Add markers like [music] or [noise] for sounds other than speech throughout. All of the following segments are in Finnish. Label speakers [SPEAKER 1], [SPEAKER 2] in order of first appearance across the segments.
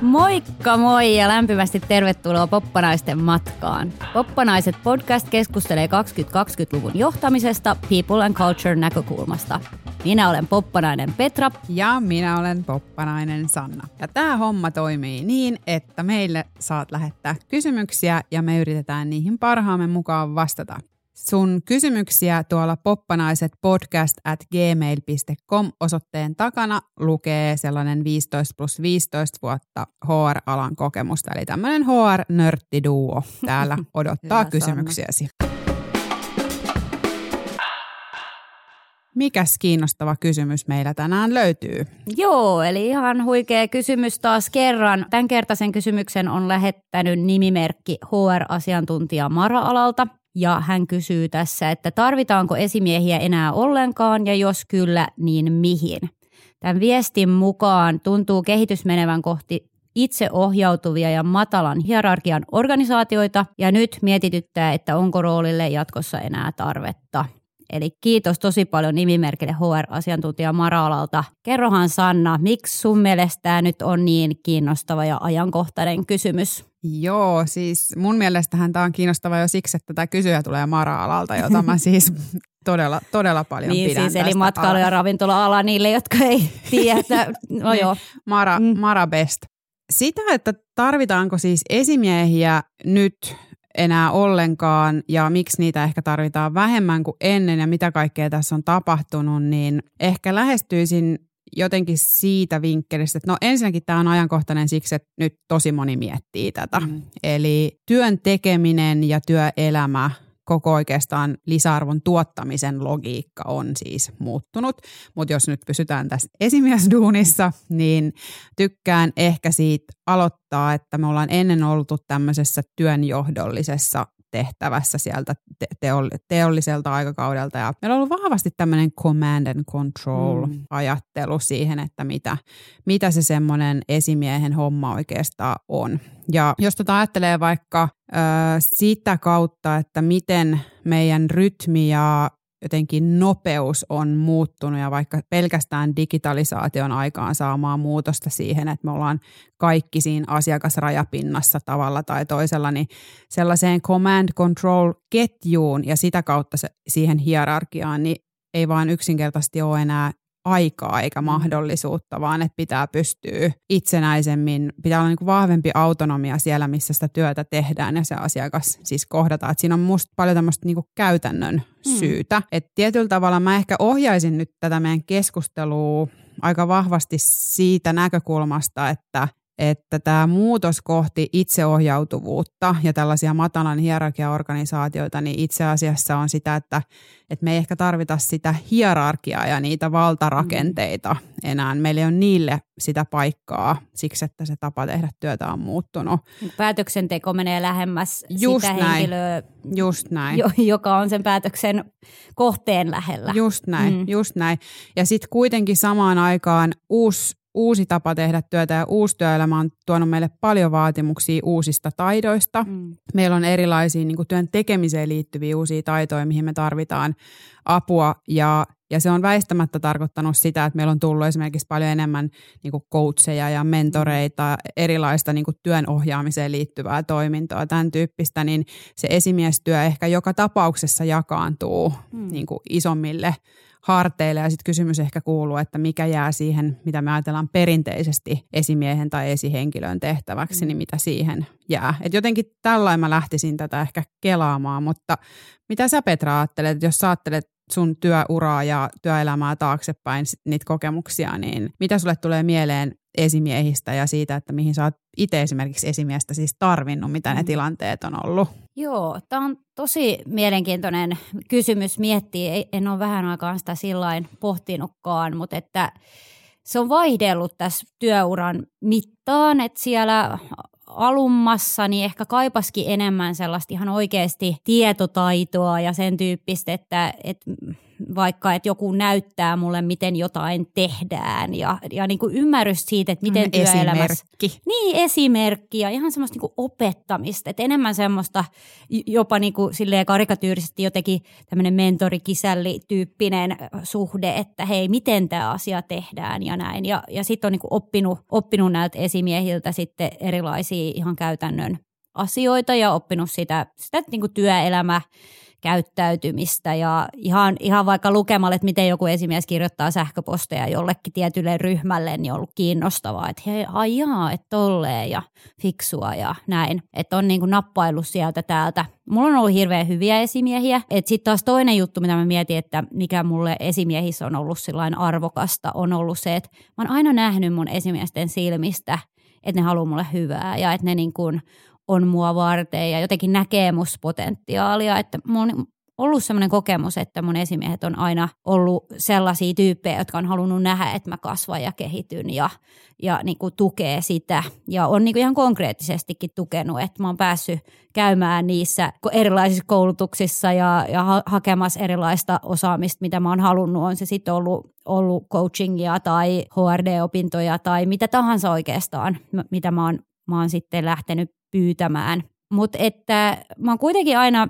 [SPEAKER 1] Moikka moi ja lämpimästi tervetuloa Poppanaisten matkaan. Poppanaiset podcast keskustelee 2020-luvun johtamisesta People and Culture näkökulmasta. Minä olen poppanainen Petra.
[SPEAKER 2] Ja minä olen poppanainen Sanna. Ja tämä homma toimii niin, että meille saat lähettää kysymyksiä ja me yritetään niihin parhaamme mukaan vastata. Sun kysymyksiä tuolla poppanaiset podcast at gmail.com osoitteen takana lukee sellainen 15 plus 15 vuotta HR-alan kokemusta. Eli tämmöinen HR-nörttiduo täällä [laughs] odottaa kysymyksiäsi. Mikäs kiinnostava kysymys meillä tänään löytyy?
[SPEAKER 1] Joo, eli ihan huikea kysymys taas kerran. Tämän kertaisen kysymyksen on lähettänyt nimimerkki HR-asiantuntija Mara-alalta. Ja hän kysyy tässä, että tarvitaanko esimiehiä enää ollenkaan ja jos kyllä, niin mihin? Tämän viestin mukaan tuntuu kehitys menevän kohti itseohjautuvia ja matalan hierarkian organisaatioita ja nyt mietityttää, että onko roolille jatkossa enää tarvetta. Eli kiitos tosi paljon nimimerkille HR-asiantuntija Maralalta. Kerrohan Sanna, miksi sun mielestä tämä nyt on niin kiinnostava ja ajankohtainen kysymys?
[SPEAKER 2] Joo, siis mun mielestähän tämä on kiinnostava jo siksi, että tämä kysyjä tulee Mara-alalta, jota mä siis todella, todella paljon
[SPEAKER 1] niin,
[SPEAKER 2] pidän
[SPEAKER 1] siis, eli matkailu- ja ravintola-ala niille, jotka ei [laughs] tiedä. No
[SPEAKER 2] niin,
[SPEAKER 1] joo.
[SPEAKER 2] Mara,
[SPEAKER 1] Mm.
[SPEAKER 2] Mara Best. Sitä, että tarvitaanko siis esimiehiä nyt enää ollenkaan ja miksi niitä ehkä tarvitaan vähemmän kuin ennen ja mitä kaikkea tässä on tapahtunut, niin ehkä lähestyisin jotenkin siitä vinkkelistä, että no ensinnäkin tämä on ajankohtainen siksi, että nyt tosi moni miettii tätä. Mm. Eli työn tekeminen ja työelämä koko oikeastaan lisäarvon tuottamisen logiikka on siis muuttunut. Mutta jos nyt pysytään tässä esimiesduunissa, niin tykkään ehkä siitä aloittaa, että me ollaan ennen oltu tämmöisessä työnjohdollisessa tehtävässä sieltä te- teoll- teolliselta aikakaudelta. Ja meillä on ollut vahvasti tämmöinen command and control-ajattelu mm. siihen, että mitä, mitä se semmoinen esimiehen homma oikeastaan on. Ja jos tota ajattelee vaikka ö, sitä kautta, että miten meidän rytmi ja jotenkin nopeus on muuttunut ja vaikka pelkästään digitalisaation aikaan saamaa muutosta siihen, että me ollaan kaikki siinä asiakasrajapinnassa tavalla tai toisella, niin sellaiseen command control ketjuun ja sitä kautta siihen hierarkiaan, niin ei vaan yksinkertaisesti ole enää aikaa eikä mahdollisuutta, vaan että pitää pystyä itsenäisemmin, pitää olla niin kuin vahvempi autonomia siellä, missä sitä työtä tehdään ja se asiakas siis kohdataan. Et siinä on musta paljon tämmöistä niin kuin käytännön syytä. Et tietyllä tavalla mä ehkä ohjaisin nyt tätä meidän keskustelua aika vahvasti siitä näkökulmasta, että että tämä muutos kohti itseohjautuvuutta ja tällaisia matalan hierarkiaorganisaatioita, niin itse asiassa on sitä, että, että me ei ehkä tarvita sitä hierarkiaa ja niitä valtarakenteita enää. Meillä ei ole niille sitä paikkaa siksi, että se tapa tehdä työtä on muuttunut.
[SPEAKER 1] Päätöksenteko menee lähemmäs
[SPEAKER 2] Just
[SPEAKER 1] sitä
[SPEAKER 2] näin.
[SPEAKER 1] henkilöä,
[SPEAKER 2] Just näin.
[SPEAKER 1] jo, joka on sen päätöksen kohteen lähellä.
[SPEAKER 2] Just näin,
[SPEAKER 1] Mm.
[SPEAKER 2] mm. just näin. Ja sitten kuitenkin samaan aikaan uusi, uusi tapa tehdä työtä ja uusi työelämä on tuonut meille paljon vaatimuksia uusista taidoista.
[SPEAKER 1] Mm.
[SPEAKER 2] Meillä on erilaisia niin kuin työn tekemiseen liittyviä uusia taitoja, mihin me tarvitaan apua ja ja se on väistämättä tarkoittanut sitä, että meillä on tullut esimerkiksi paljon enemmän niin kuin coacheja ja mentoreita, erilaista niin kuin työn ohjaamiseen liittyvää toimintoa, tämän tyyppistä, niin se esimiestyö ehkä joka tapauksessa jakaantuu
[SPEAKER 1] Mm.
[SPEAKER 2] niin kuin isommille harteille. Ja sitten kysymys ehkä kuuluu, että mikä jää siihen, mitä me ajatellaan perinteisesti esimiehen tai esihenkilön tehtäväksi,
[SPEAKER 1] Mm.
[SPEAKER 2] niin mitä siihen jää. Et jotenkin tällainen mä lähtisin tätä ehkä kelaamaan, mutta mitä sä Petra ajattelet, että jos sä ajattelet sun työuraa ja työelämää taaksepäin, niitä kokemuksia, niin mitä sulle tulee mieleen esimiehistä ja siitä, että mihin sä oot itse esimerkiksi esimiestä siis tarvinnut, mitä ne
[SPEAKER 1] Mm.
[SPEAKER 2] tilanteet on ollut?
[SPEAKER 1] Joo, tämä on tosi mielenkiintoinen kysymys miettiä. En ole vähän aikaan sitä sillain pohtinutkaan, mutta että se on vaihdellut tässä työuran mittaan, että siellä alummassa niin ehkä kaipaskin enemmän sellaista ihan oikeasti tietotaitoa ja sen tyyppistä, että, että vaikka, että joku näyttää mulle, miten jotain tehdään ja, ja niin kuin ymmärrys siitä, että miten työelämässä...
[SPEAKER 2] Esimerkki.
[SPEAKER 1] Niin, esimerkki ja ihan semmoista niin kuin opettamista, että enemmän semmoista jopa niin kuin silleen karikatyyrisesti jotenkin tämmöinen mentorikisälli-tyyppinen suhde, että hei, miten tämä asia tehdään ja näin. Ja, ja sitten on niin kuin oppinut, oppinut näiltä esimiehiltä sitten erilaisia ihan käytännön asioita ja oppinut sitä, sitä niin kuin työelämä käyttäytymistä ja ihan, ihan vaikka lukemalla, että miten joku esimies kirjoittaa sähköposteja jollekin tietylle ryhmälle, niin on ollut kiinnostavaa, että hei, ajaa, että tolleen ja fiksua ja näin. Että on niin kuin nappaillut sieltä täältä. Mulla on ollut hirveän hyviä esimiehiä. Sitten taas toinen juttu, mitä mä mietin, että mikä mulle esimiehissä on ollut sillain arvokasta, on ollut se, että mä oon aina nähnyt mun esimiesten silmistä, että ne haluaa mulle hyvää ja että ne niin kuin on mua varten ja jotenkin näkemyspotentiaalia, että mulla on ollut sellainen kokemus, että mun esimiehet on aina ollut sellaisia tyyppejä, jotka on halunnut nähdä, että mä kasvan ja kehityn ja, ja niin kuin tukee sitä. Ja on niin kuin ihan konkreettisestikin tukenut, että mä oon päässyt käymään niissä erilaisissa koulutuksissa ja, ja ha- hakemassa erilaista osaamista, mitä mä oon halunnut. On se sitten ollut, ollut coachingia tai HRD-opintoja tai mitä tahansa oikeastaan, mitä mä oon, mä oon sitten lähtenyt pyytämään. Mutta että mä oon kuitenkin aina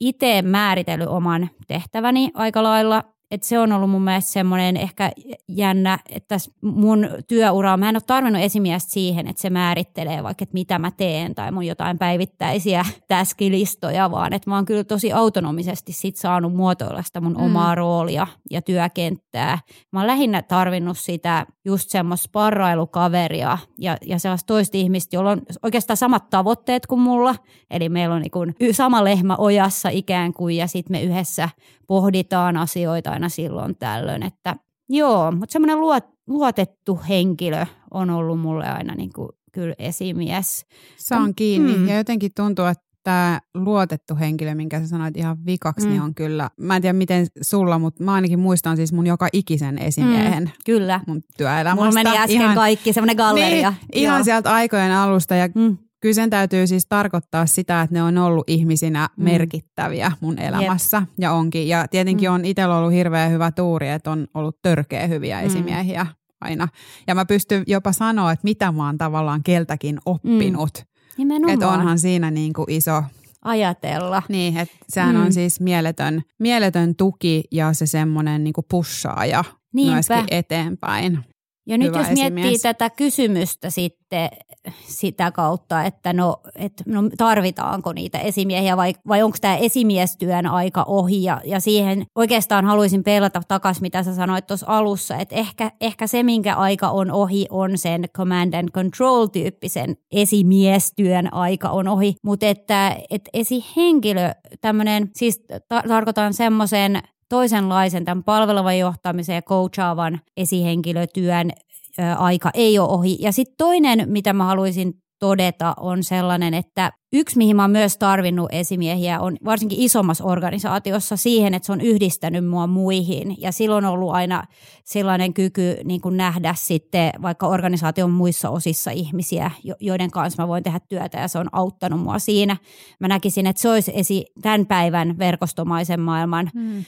[SPEAKER 1] itse määritellyt oman tehtäväni aika lailla et se on ollut mun mielestä semmoinen ehkä jännä, että mun työura, mä en ole tarvinnut esimiestä siihen, että se määrittelee vaikka, että mitä mä teen tai mun jotain päivittäisiä [laughs] täskilistoja, vaan että mä oon kyllä tosi autonomisesti sit saanut muotoilla sitä mun mm. omaa roolia ja työkenttää. Mä oon lähinnä tarvinnut sitä just semmoista sparrailukaveria ja, ja sellaista toista ihmistä, jolla on oikeastaan samat tavoitteet kuin mulla. Eli meillä on niin sama lehmä ojassa ikään kuin ja sitten me yhdessä pohditaan asioita aina silloin tällöin. Että joo, mutta semmoinen luot, luotettu henkilö on ollut mulle aina niin kuin kyllä esimies.
[SPEAKER 2] Saan kiinni mm. ja jotenkin tuntuu, että tämä luotettu henkilö, minkä sä sanoit ihan vikaksi, niin mm. niin on kyllä, mä en tiedä miten sulla, mutta mä ainakin muistan siis mun joka ikisen esimiehen mm,
[SPEAKER 1] kyllä.
[SPEAKER 2] mun työelämästä.
[SPEAKER 1] Mulla meni äsken ihan, kaikki, semmoinen galleria.
[SPEAKER 2] Niin, ihan sieltä aikojen alusta ja mm kyllä sen täytyy siis tarkoittaa sitä, että ne on ollut ihmisinä mm. merkittäviä mun elämässä Jep. ja onkin. Ja tietenkin mm. on itsellä ollut hirveän hyvä tuuri, että on ollut törkeä hyviä mm. esimiehiä aina. Ja mä pystyn jopa sanoa, että mitä mä oon tavallaan keltäkin oppinut. Mm. Että onhan siinä niin kuin iso
[SPEAKER 1] ajatella.
[SPEAKER 2] Niin, että sehän mm. on siis mieletön, mieletön tuki ja se semmoinen niin pushaaja Niinpä. myöskin eteenpäin.
[SPEAKER 1] Ja nyt jos esimies. miettii tätä kysymystä sitten sitä kautta, että no, että no tarvitaanko niitä esimiehiä vai, vai onko tämä esimiestyön aika ohi? Ja, ja siihen oikeastaan haluaisin pelata takaisin, mitä sä sanoit tuossa alussa, että ehkä, ehkä se, minkä aika on ohi, on sen command and control tyyppisen esimiestyön aika on ohi, mutta että, että esihenkilö, tämmöinen, siis ta- tarkoitan semmoisen toisenlaisen tämän palvelevan johtamisen ja coachaavan esihenkilötyön aika ei ole ohi. Ja sitten toinen, mitä mä haluaisin todeta, on sellainen, että yksi, mihin mä oon myös tarvinnut esimiehiä, on varsinkin isommassa organisaatiossa siihen, että se on yhdistänyt mua muihin. Ja silloin on ollut aina sellainen kyky niin kuin nähdä sitten vaikka organisaation muissa osissa ihmisiä, joiden kanssa mä voin tehdä työtä ja se on auttanut mua siinä. Mä näkisin, että se olisi esi- tämän päivän verkostomaisen maailman hmm. ö,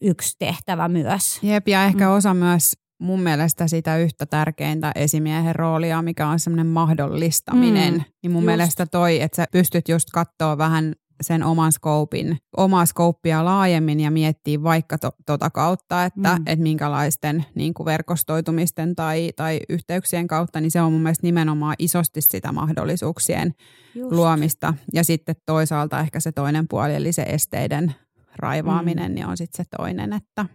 [SPEAKER 1] yksi tehtävä myös.
[SPEAKER 2] Jep, ja ehkä hmm. osa myös mun mielestä sitä yhtä tärkeintä esimiehen roolia, mikä on semmoinen mahdollistaminen. Mm, niin mun just. mielestä toi, että sä pystyt just katsoa vähän sen oman skoopin, omaa skouppia laajemmin ja miettiä vaikka to, tota kautta, että mm. et minkälaisten niin kuin verkostoitumisten tai, tai yhteyksien kautta, niin se on mun mielestä nimenomaan isosti sitä mahdollisuuksien Just. luomista. Ja sitten toisaalta ehkä se toinen puoli, eli se esteiden raivaaminen, mm. niin on sitten se toinen, että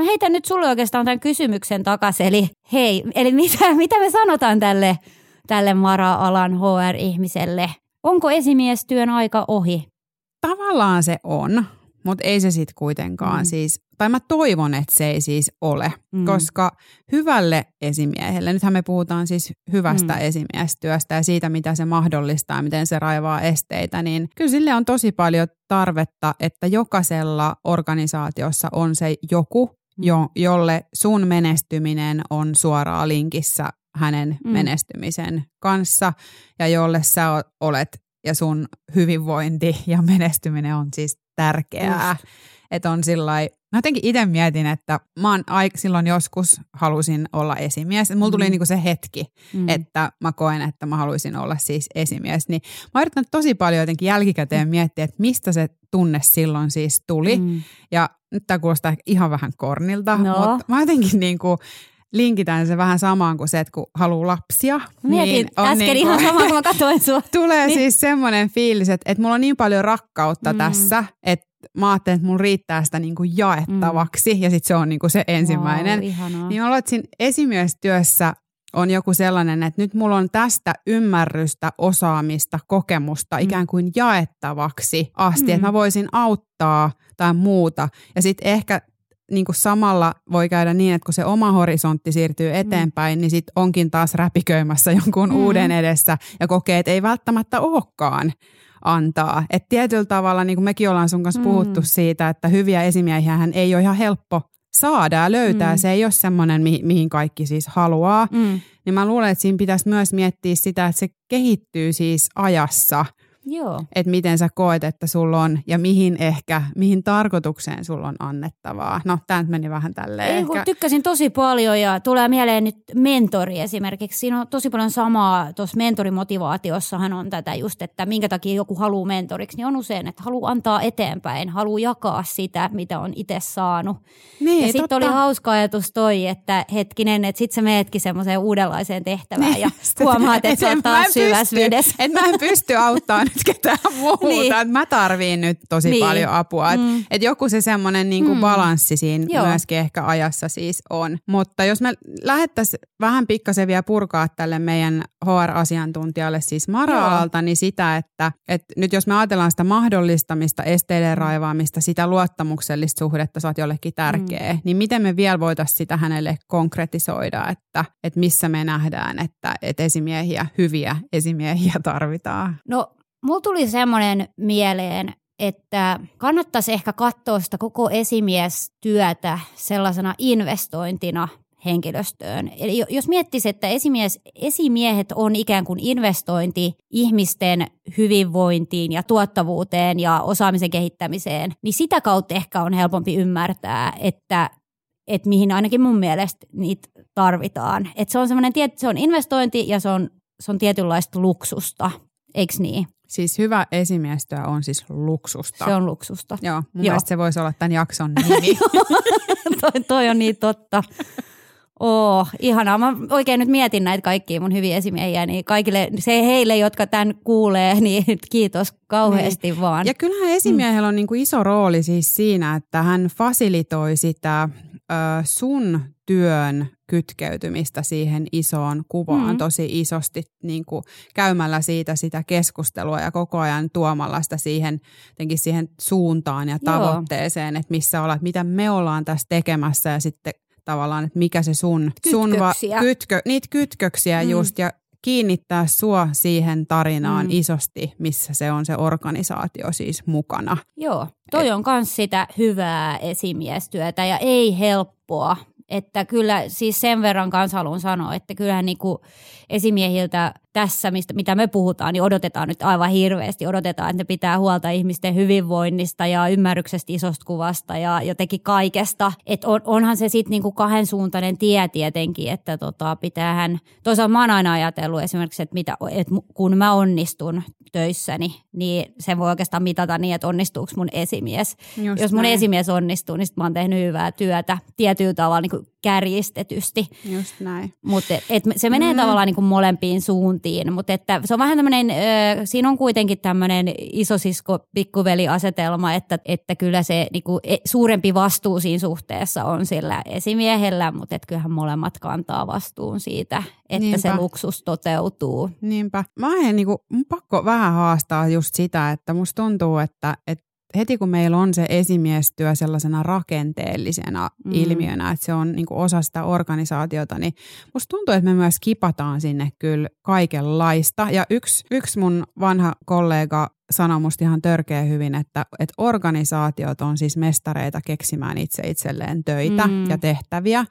[SPEAKER 1] Mä heitän nyt sulle oikeastaan tämän kysymyksen takaisin, eli hei, eli mitä, [laughs] mitä me sanotaan tälle, tälle Mara-alan HR-ihmiselle? Onko esimiestyön aika ohi?
[SPEAKER 2] Tavallaan se on, mutta ei se sitten kuitenkaan mm. siis, tai mä toivon, että se ei siis ole, mm. koska hyvälle esimiehelle, nythän me puhutaan siis hyvästä mm. esimiestyöstä ja siitä, mitä se mahdollistaa ja miten se raivaa esteitä, niin kyllä sille on tosi paljon tarvetta, että jokaisella organisaatiossa on se joku, jo, jolle sun menestyminen on suoraan linkissä hänen mm. menestymisen kanssa ja jolle sä olet ja sun hyvinvointi ja menestyminen on siis tärkeää. Että on sillä Mä jotenkin itse mietin, että mä oon aik- silloin joskus halusin olla esimies. Mulla tuli mm. niinku se hetki, mm. että mä koen, että mä haluaisin olla siis esimies. Niin mä yritän tosi paljon jotenkin jälkikäteen mm. miettiä, että mistä se tunne silloin siis tuli. Mm. Ja nyt tämä kuulostaa ihan vähän kornilta, no. mutta mä jotenkin niinku linkitään se vähän samaan kuin se, että kun haluaa lapsia.
[SPEAKER 1] Mietin niin äsken niin kuin, ihan sama, kun mä katsoin sua. [laughs]
[SPEAKER 2] Tulee niin. siis semmoinen fiilis, että, että mulla on niin paljon rakkautta mm. tässä, että mä ajattelin, että mulla riittää sitä niin kuin jaettavaksi mm. ja sitten se on niin kuin se ensimmäinen. Wow, niin mä luulen, esimiestyössä on joku sellainen, että nyt mulla on tästä ymmärrystä, osaamista, kokemusta mm. ikään kuin jaettavaksi asti, mm. että mä voisin auttaa tai muuta. Ja sitten ehkä niin kuin samalla voi käydä niin, että kun se oma horisontti siirtyy mm. eteenpäin, mm. niin sitten onkin taas räpiköimässä jonkun mm. uuden edessä ja kokee, että ei välttämättä olekaan antaa. Et tietyllä tavalla, niin kuin mekin ollaan sun kanssa mm. puhuttu siitä, että hyviä esimiehiä hän ei ole ihan helppo saada ja löytää. Mm. Se ei ole semmoinen, mi- mihin kaikki siis haluaa. Mm. Niin mä luulen, että siinä pitäisi myös miettiä sitä, että se kehittyy siis ajassa –
[SPEAKER 1] Joo.
[SPEAKER 2] Että miten sä koet, että sulla on ja mihin ehkä, mihin tarkoitukseen sulla on annettavaa. No, tämä meni vähän tälleen. Ei,
[SPEAKER 1] ehkä. tykkäsin tosi paljon ja tulee mieleen nyt mentori esimerkiksi. Siinä on tosi paljon samaa, tuossa mentorimotivaatiossahan on tätä just, että minkä takia joku haluaa mentoriksi, niin on usein, että haluaa antaa eteenpäin, haluaa jakaa sitä, mitä on itse saanut. Niin, ja sitten oli hauska ajatus toi, että hetkinen, että sitten sä meetkin semmoiseen uudenlaiseen tehtävään niin, ja [laughs] huomaat, että sä [laughs] oot taas syvässä vedessä.
[SPEAKER 2] Että mä en pysty auttamaan [laughs] ketään [laughs] muuta. niin. mä tarviin nyt tosi niin. paljon apua. Että mm. et joku se semmoinen niinku mm. balanssi siinä Joo. myöskin ehkä ajassa siis on. Mutta jos me lähettäisiin vähän pikkasen vielä purkaa tälle meidän HR-asiantuntijalle siis Mara-alalta, niin sitä, että, että nyt jos me ajatellaan sitä mahdollistamista, esteiden mm. raivaamista, sitä luottamuksellista suhdetta, sä oot jollekin tärkeä, mm. niin miten me vielä voitaisiin sitä hänelle konkretisoida, että, että missä me nähdään, että, että esimiehiä, hyviä esimiehiä tarvitaan?
[SPEAKER 1] No Mulla tuli semmoinen mieleen, että kannattaisi ehkä katsoa sitä koko esimiestyötä sellaisena investointina henkilöstöön. Eli jos miettisi, että esimies, esimiehet on ikään kuin investointi ihmisten hyvinvointiin ja tuottavuuteen ja osaamisen kehittämiseen, niin sitä kautta ehkä on helpompi ymmärtää, että, että mihin ainakin mun mielestä niitä tarvitaan. Että se on semmoinen, se on investointi ja se on, se on tietynlaista luksusta, eikö niin?
[SPEAKER 2] Siis hyvä esimiestyö on siis luksusta.
[SPEAKER 1] Se on luksusta.
[SPEAKER 2] Joo, mun Joo. se voisi olla tämän jakson nimi. [laughs]
[SPEAKER 1] toi, toi on niin totta. Oo, ihanaa. Mä oikein nyt mietin näitä kaikkia mun hyviä esimiehiä, niin kaikille, se heille, jotka tämän kuulee, [laughs] niin kiitos kauheasti niin. vaan.
[SPEAKER 2] Ja kyllähän esimiehellä on niin kuin iso rooli siis siinä, että hän fasilitoi sitä ö, sun työn kytkeytymistä siihen isoon kuvaan mm. tosi isosti niin kuin käymällä siitä sitä keskustelua ja koko ajan tuomalla sitä siihen, siihen suuntaan ja tavoitteeseen, Joo. että missä olet, mitä me ollaan tässä tekemässä ja sitten tavallaan, että mikä se sun, sun va, kytkö, niitä kytköksiä mm. just ja kiinnittää sua siihen tarinaan mm. isosti, missä se on se organisaatio siis mukana.
[SPEAKER 1] Joo, toi Et, on myös sitä hyvää esimiestyötä ja ei helppoa että kyllä siis sen verran kanssa haluan sanoa, että kyllähän niin kuin esimiehiltä tässä, mistä, mitä me puhutaan, niin odotetaan nyt aivan hirveästi. Odotetaan, että ne pitää huolta ihmisten hyvinvoinnista ja ymmärryksestä isosta kuvasta ja jotenkin kaikesta. Et on, onhan se sitten niinku kahden suuntainen tie tietenkin, että tota, pitäähän, toisaalta mä oon aina ajatellut esimerkiksi, että, mitä, että kun mä onnistun töissäni, niin se voi oikeastaan mitata niin, että onnistuuko mun esimies. Just Jos mun näin. esimies onnistuu, niin sit mä oon tehnyt hyvää työtä tietyllä tavalla niin kuin kärjistetysti.
[SPEAKER 2] Just näin.
[SPEAKER 1] Mutta se menee mm. tavallaan niin kuin molempiin suuntiin, mutta että se on vähän tämmöinen, siinä on kuitenkin tämmöinen isosisko pikkuveli asetelma, että, että kyllä se niin kuin, e, suurempi vastuu siinä suhteessa on sillä esimiehellä, mutta että kyllähän molemmat kantaa vastuun siitä, että Niinpä. se luksus toteutuu.
[SPEAKER 2] Niinpä. Mä en niin kuin, pakko vähän haastaa just sitä, että musta tuntuu, että, että heti kun meillä on se esimiestyö sellaisena rakenteellisena mm. ilmiönä, että se on niin osa sitä organisaatiota, niin musta tuntuu, että me myös kipataan sinne kyllä kaikenlaista. Ja yksi, yksi mun vanha kollega sanoi musta ihan törkeä hyvin, että, että organisaatiot on siis mestareita keksimään itse itselleen töitä mm. ja tehtäviä.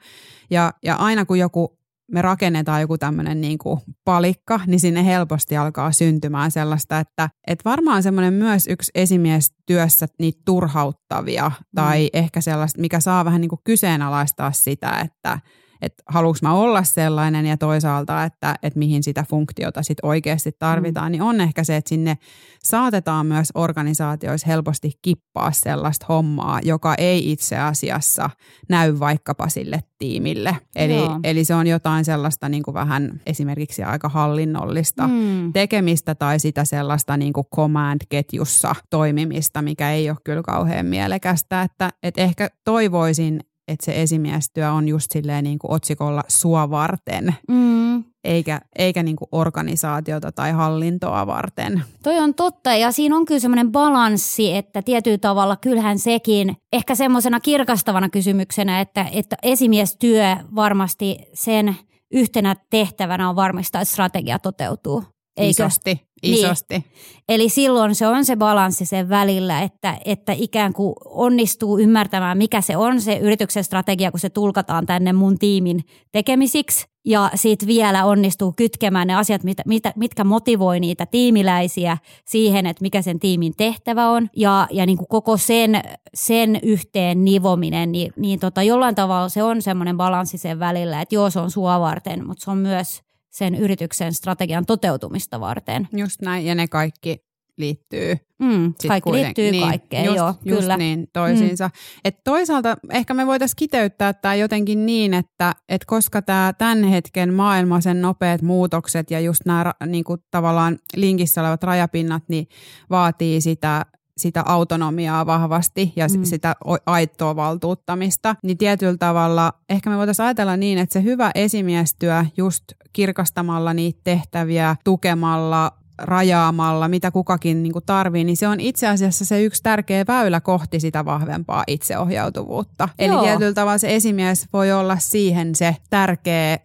[SPEAKER 2] Ja, ja aina kun joku me rakennetaan joku tämmöinen niin kuin palikka, niin sinne helposti alkaa syntymään sellaista, että, että varmaan semmoinen myös yksi esimies työssä niitä turhauttavia tai mm. ehkä sellaista, mikä saa vähän niin kuin kyseenalaistaa sitä, että että haluanko mä olla sellainen ja toisaalta, että, että mihin sitä funktiota sit oikeasti tarvitaan, mm. niin on ehkä se, että sinne saatetaan myös organisaatioissa helposti kippaa sellaista hommaa, joka ei itse asiassa näy vaikkapa sille tiimille. Eli, eli se on jotain sellaista niin kuin vähän esimerkiksi aika hallinnollista mm. tekemistä tai sitä sellaista niin kuin command-ketjussa toimimista, mikä ei ole kyllä kauhean mielekästä. Että, että ehkä toivoisin, että se esimiestyö on just silleen niin kuin otsikolla sua varten, mm. eikä, eikä niin kuin organisaatiota tai hallintoa varten.
[SPEAKER 1] Toi on totta ja siinä on kyllä semmoinen balanssi, että tietyllä tavalla kyllähän sekin ehkä semmoisena kirkastavana kysymyksenä, että, että esimiestyö varmasti sen yhtenä tehtävänä on varmistaa, että strategia toteutuu.
[SPEAKER 2] Eikö? Isosti, isosti. Niin.
[SPEAKER 1] Eli silloin se on se balanssi sen välillä, että, että ikään kuin onnistuu ymmärtämään, mikä se on se yrityksen strategia, kun se tulkataan tänne mun tiimin tekemisiksi. Ja sitten vielä onnistuu kytkemään ne asiat, mitä, mitä, mitkä motivoi niitä tiimiläisiä siihen, että mikä sen tiimin tehtävä on. Ja, ja niin kuin koko sen, sen yhteen nivominen, niin, niin tota, jollain tavalla se on semmoinen balanssi sen välillä, että joo se on sua varten, mutta se on myös sen yrityksen strategian toteutumista varten.
[SPEAKER 2] Just näin, ja ne kaikki liittyy.
[SPEAKER 1] Mm, kaikki liittyy niin, kaikkeen,
[SPEAKER 2] just,
[SPEAKER 1] joo,
[SPEAKER 2] just
[SPEAKER 1] kyllä.
[SPEAKER 2] niin toisiinsa. Mm. Et toisaalta ehkä me voitaisiin kiteyttää tämä jotenkin niin, että et koska tämä tämän hetken maailma, sen nopeat muutokset ja just nämä niinku, tavallaan linkissä olevat rajapinnat, niin vaatii sitä sitä autonomiaa vahvasti ja mm. sitä aitoa valtuuttamista, niin tietyllä tavalla ehkä me voitaisiin ajatella niin, että se hyvä esimiestyö just kirkastamalla niitä tehtäviä, tukemalla, rajaamalla, mitä kukakin niin kuin tarvii, niin se on itse asiassa se yksi tärkeä väylä kohti sitä vahvempaa itseohjautuvuutta. Joo. Eli tietyllä tavalla se esimies voi olla siihen se tärkeä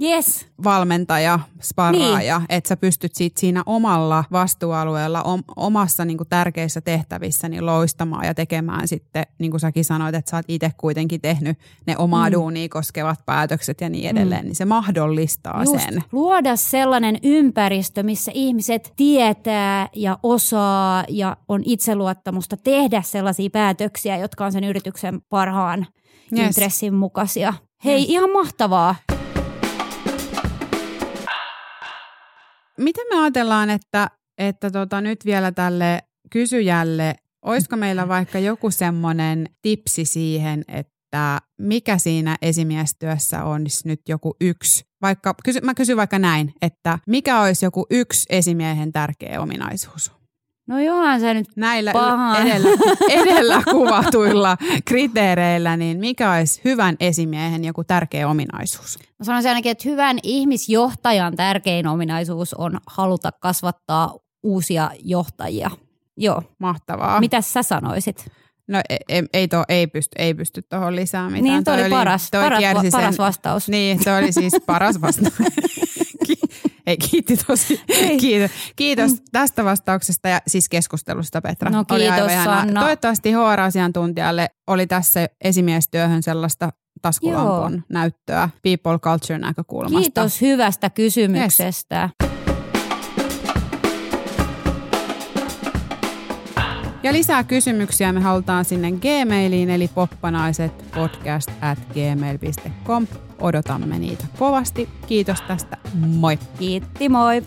[SPEAKER 1] yes.
[SPEAKER 2] valmentaja, sparraaja, niin. että sä pystyt siitä siinä omalla vastuualueella, om, omassa niin kuin tärkeissä tehtävissä niin loistamaan ja tekemään sitten, niin kuin säkin sanoit, että sä oot itse kuitenkin tehnyt ne omaa mm. duunia koskevat päätökset ja niin edelleen, mm. niin se mahdollistaa Just, sen.
[SPEAKER 1] Luoda sellainen ympäristö, missä ihmiset tietää ja osaa ja on itseluottamusta tehdä sellaisia päätöksiä, jotka on sen yrityksen parhaan yes. intressin mukaisia. Hei, yes. ihan mahtavaa.
[SPEAKER 2] Miten me ajatellaan, että, että tota, nyt vielä tälle kysyjälle, olisiko meillä vaikka joku semmoinen tipsi siihen, että mikä siinä esimiestyössä on nyt joku yksi, vaikka, kysy, mä kysyn vaikka näin, että mikä olisi joku yksi esimiehen tärkeä ominaisuus?
[SPEAKER 1] No johan se nyt
[SPEAKER 2] Näillä edellä, edellä kuvatuilla kriteereillä, niin mikä olisi hyvän esimiehen joku tärkeä ominaisuus?
[SPEAKER 1] Mä sanoisin ainakin, että hyvän ihmisjohtajan tärkein ominaisuus on haluta kasvattaa uusia johtajia. Joo.
[SPEAKER 2] Mahtavaa.
[SPEAKER 1] Mitä sä sanoisit?
[SPEAKER 2] No ei, ei, to, ei pysty, ei pysty tuohon lisää mitään.
[SPEAKER 1] Niin, toi, toi oli paras, toi paras, paras vastaus.
[SPEAKER 2] Niin, se oli siis paras [laughs] vastaus. [laughs] Ei, kiitti tosi. Ei. Kiitos, kiitos mm. tästä vastauksesta ja siis keskustelusta, Petra.
[SPEAKER 1] No kiitos, Sanna.
[SPEAKER 2] Toivottavasti HR-asiantuntijalle oli tässä esimiestyöhön sellaista taskulampun Joo. näyttöä people culture näkökulmasta.
[SPEAKER 1] Kiitos hyvästä kysymyksestä. Yes.
[SPEAKER 2] Ja lisää kysymyksiä me halutaan sinne Gmailiin, eli poppanaiset podcast at gmail.com. Odotamme niitä kovasti. Kiitos tästä. Moi.
[SPEAKER 1] Kiitti, moi.